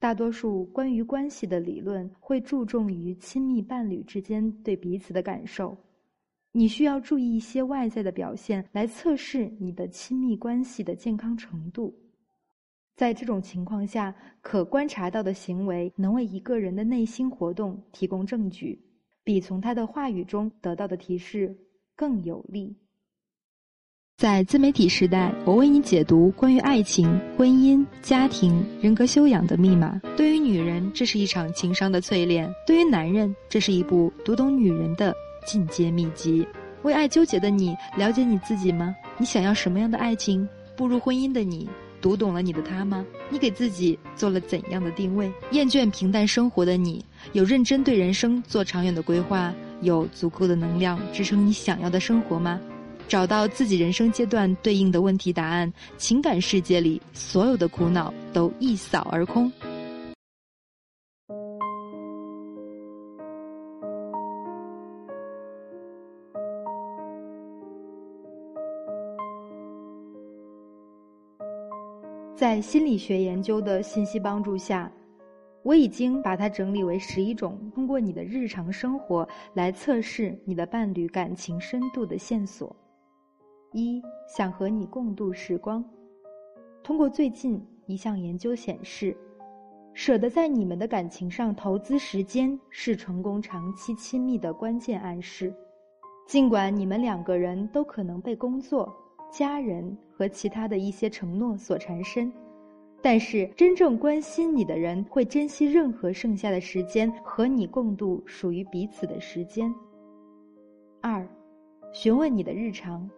大多数关于关系的理论会注重于亲密伴侣之间对彼此的感受。你需要注意一些外在的表现来测试你的亲密关系的健康程度。在这种情况下，可观察到的行为能为一个人的内心活动提供证据，比从他的话语中得到的提示更有利。在自媒体时代，我为你解读关于爱情、婚姻、家庭、人格修养的密码。对于女人，这是一场情商的淬炼；对于男人，这是一部读懂女人的进阶秘籍。为爱纠结的你，了解你自己吗？你想要什么样的爱情？步入婚姻的你，读懂了你的他吗？你给自己做了怎样的定位？厌倦平淡生活的你，有认真对人生做长远的规划？有足够的能量支撑你想要的生活吗？找到自己人生阶段对应的问题答案，情感世界里所有的苦恼都一扫而空。在心理学研究的信息帮助下，我已经把它整理为十一种通过你的日常生活来测试你的伴侣感情深度的线索。一想和你共度时光。通过最近一项研究显示，舍得在你们的感情上投资时间是成功长期亲密的关键暗示。尽管你们两个人都可能被工作、家人和其他的一些承诺所缠身，但是真正关心你的人会珍惜任何剩下的时间和你共度属于彼此的时间。二，询问你的日常。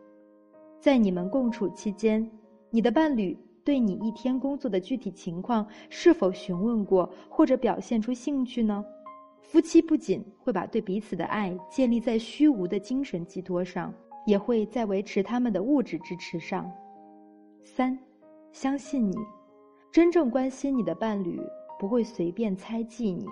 在你们共处期间，你的伴侣对你一天工作的具体情况是否询问过或者表现出兴趣呢？夫妻不仅会把对彼此的爱建立在虚无的精神寄托上，也会在维持他们的物质支持上。三，相信你，真正关心你的伴侣不会随便猜忌你。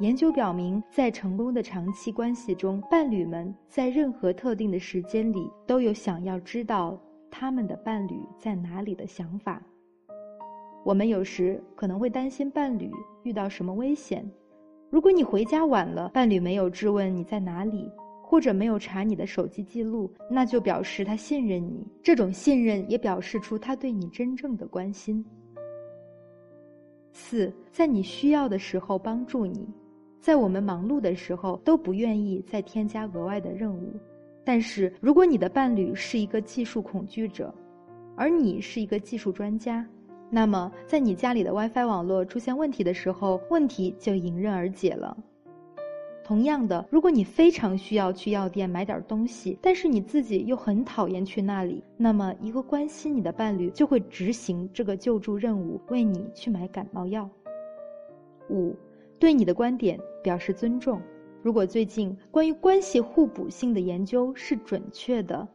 研究表明，在成功的长期关系中，伴侣们在任何特定的时间里都有想要知道他们的伴侣在哪里的想法。我们有时可能会担心伴侣遇到什么危险。如果你回家晚了，伴侣没有质问你在哪里，或者没有查你的手机记录，那就表示他信任你。这种信任也表示出他对你真正的关心。四，在你需要的时候帮助你。在我们忙碌的时候，都不愿意再添加额外的任务。但是，如果你的伴侣是一个技术恐惧者，而你是一个技术专家，那么在你家里的 WiFi 网络出现问题的时候，问题就迎刃而解了。同样的，如果你非常需要去药店买点东西，但是你自己又很讨厌去那里，那么一个关心你的伴侣就会执行这个救助任务，为你去买感冒药。五。对你的观点表示尊重。如果最近关于关系互补性的研究是准确的，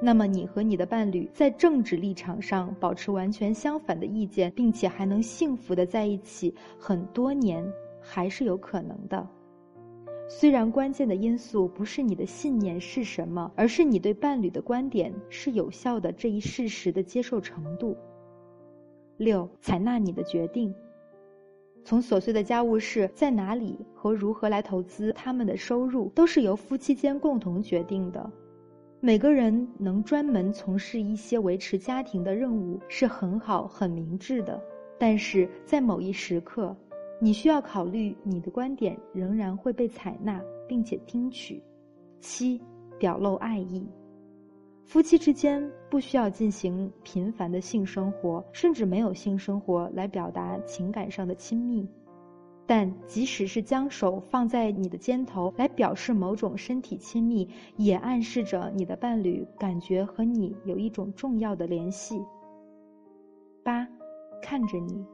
那么你和你的伴侣在政治立场上保持完全相反的意见，并且还能幸福的在一起很多年，还是有可能的。虽然关键的因素不是你的信念是什么，而是你对伴侣的观点是有效的这一事实的接受程度。六，采纳你的决定。从琐碎的家务事在哪里和如何来投资他们的收入，都是由夫妻间共同决定的。每个人能专门从事一些维持家庭的任务是很好、很明智的。但是在某一时刻，你需要考虑你的观点仍然会被采纳，并且听取。七，表露爱意。夫妻之间不需要进行频繁的性生活，甚至没有性生活来表达情感上的亲密。但即使是将手放在你的肩头来表示某种身体亲密，也暗示着你的伴侣感觉和你有一种重要的联系。八，看着你。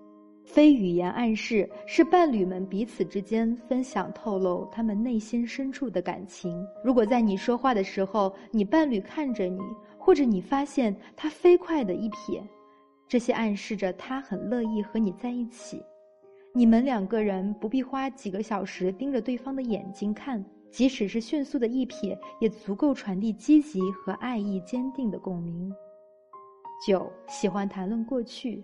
非语言暗示是伴侣们彼此之间分享、透露他们内心深处的感情。如果在你说话的时候，你伴侣看着你，或者你发现他飞快的一瞥，这些暗示着他很乐意和你在一起。你们两个人不必花几个小时盯着对方的眼睛看，即使是迅速的一瞥，也足够传递积极和爱意坚定的共鸣。九，喜欢谈论过去。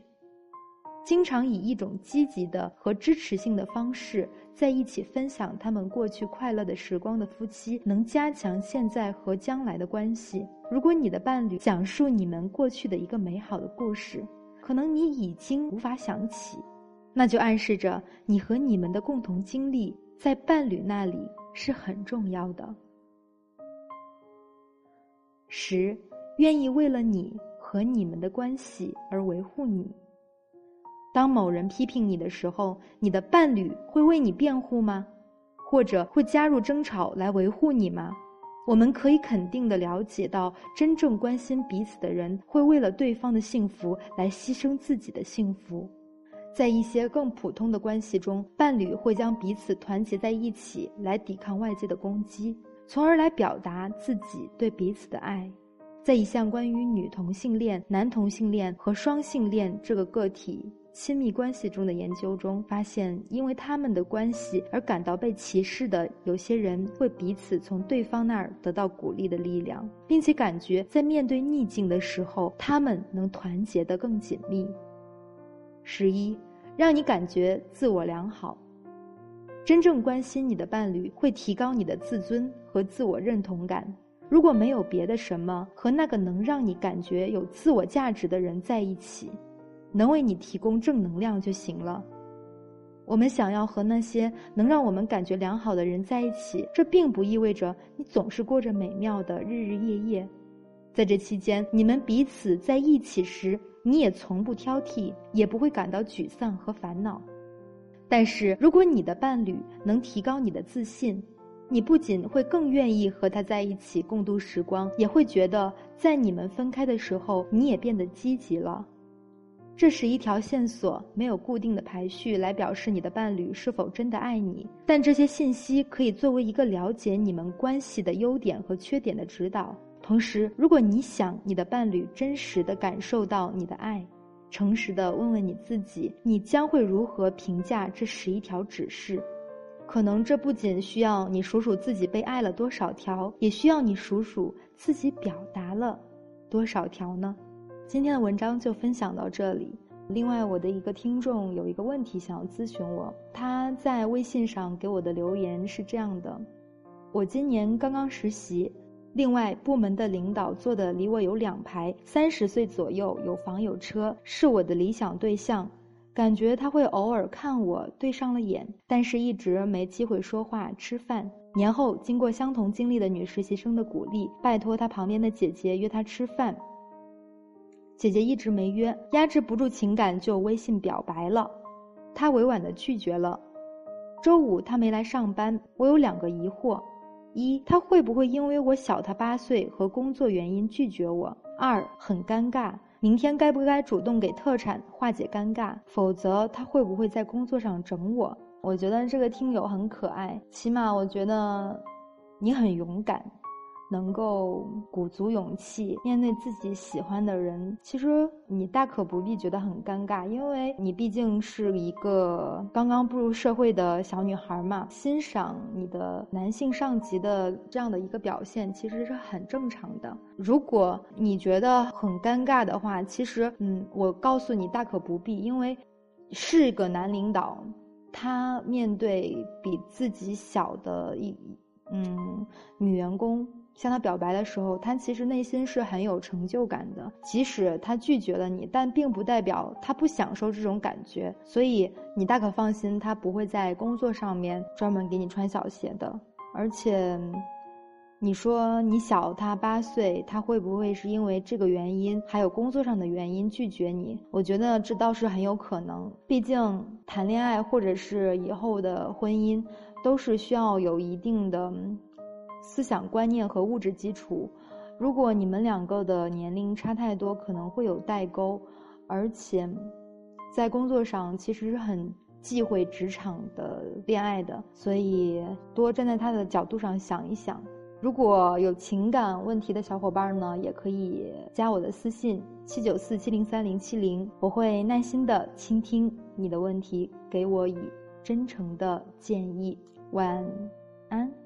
经常以一种积极的和支持性的方式在一起分享他们过去快乐的时光的夫妻，能加强现在和将来的关系。如果你的伴侣讲述你们过去的一个美好的故事，可能你已经无法想起，那就暗示着你和你们的共同经历在伴侣那里是很重要的。十，愿意为了你和你们的关系而维护你。当某人批评你的时候，你的伴侣会为你辩护吗？或者会加入争吵来维护你吗？我们可以肯定的了解到，真正关心彼此的人会为了对方的幸福来牺牲自己的幸福。在一些更普通的关系中，伴侣会将彼此团结在一起来抵抗外界的攻击，从而来表达自己对彼此的爱。在一项关于女同性恋、男同性恋和双性恋这个个体。亲密关系中的研究中发现，因为他们的关系而感到被歧视的有些人，会彼此从对方那儿得到鼓励的力量，并且感觉在面对逆境的时候，他们能团结得更紧密。十一，让你感觉自我良好。真正关心你的伴侣会提高你的自尊和自我认同感。如果没有别的什么，和那个能让你感觉有自我价值的人在一起。能为你提供正能量就行了。我们想要和那些能让我们感觉良好的人在一起，这并不意味着你总是过着美妙的日日夜夜。在这期间，你们彼此在一起时，你也从不挑剔，也不会感到沮丧和烦恼。但是，如果你的伴侣能提高你的自信，你不仅会更愿意和他在一起共度时光，也会觉得在你们分开的时候，你也变得积极了。这是一条线索，没有固定的排序来表示你的伴侣是否真的爱你，但这些信息可以作为一个了解你们关系的优点和缺点的指导。同时，如果你想你的伴侣真实的感受到你的爱，诚实的问问你自己，你将会如何评价这十一条指示？可能这不仅需要你数数自己被爱了多少条，也需要你数数自己表达了多少条呢？今天的文章就分享到这里。另外，我的一个听众有一个问题想要咨询我，他在微信上给我的留言是这样的：我今年刚刚实习，另外部门的领导坐的离我有两排，三十岁左右，有房有车，是我的理想对象。感觉他会偶尔看我对上了眼，但是一直没机会说话吃饭。年后，经过相同经历的女实习生的鼓励，拜托他旁边的姐姐约他吃饭。姐姐一直没约，压制不住情感就微信表白了，他委婉的拒绝了。周五他没来上班，我有两个疑惑：一，他会不会因为我小他八岁和工作原因拒绝我？二，很尴尬，明天该不该主动给特产化解尴尬？否则他会不会在工作上整我？我觉得这个听友很可爱，起码我觉得你很勇敢。能够鼓足勇气面对自己喜欢的人，其实你大可不必觉得很尴尬，因为你毕竟是一个刚刚步入社会的小女孩嘛。欣赏你的男性上级的这样的一个表现，其实是很正常的。如果你觉得很尴尬的话，其实，嗯，我告诉你大可不必，因为是个男领导，他面对比自己小的一，嗯，女员工。向他表白的时候，他其实内心是很有成就感的。即使他拒绝了你，但并不代表他不享受这种感觉。所以你大可放心，他不会在工作上面专门给你穿小鞋的。而且，你说你小他八岁，他会不会是因为这个原因，还有工作上的原因拒绝你？我觉得这倒是很有可能。毕竟谈恋爱或者是以后的婚姻，都是需要有一定的。思想观念和物质基础，如果你们两个的年龄差太多，可能会有代沟，而且，在工作上其实是很忌讳职场的恋爱的，所以多站在他的角度上想一想。如果有情感问题的小伙伴呢，也可以加我的私信七九四七零三零七零，我会耐心的倾听你的问题，给我以真诚的建议。晚安。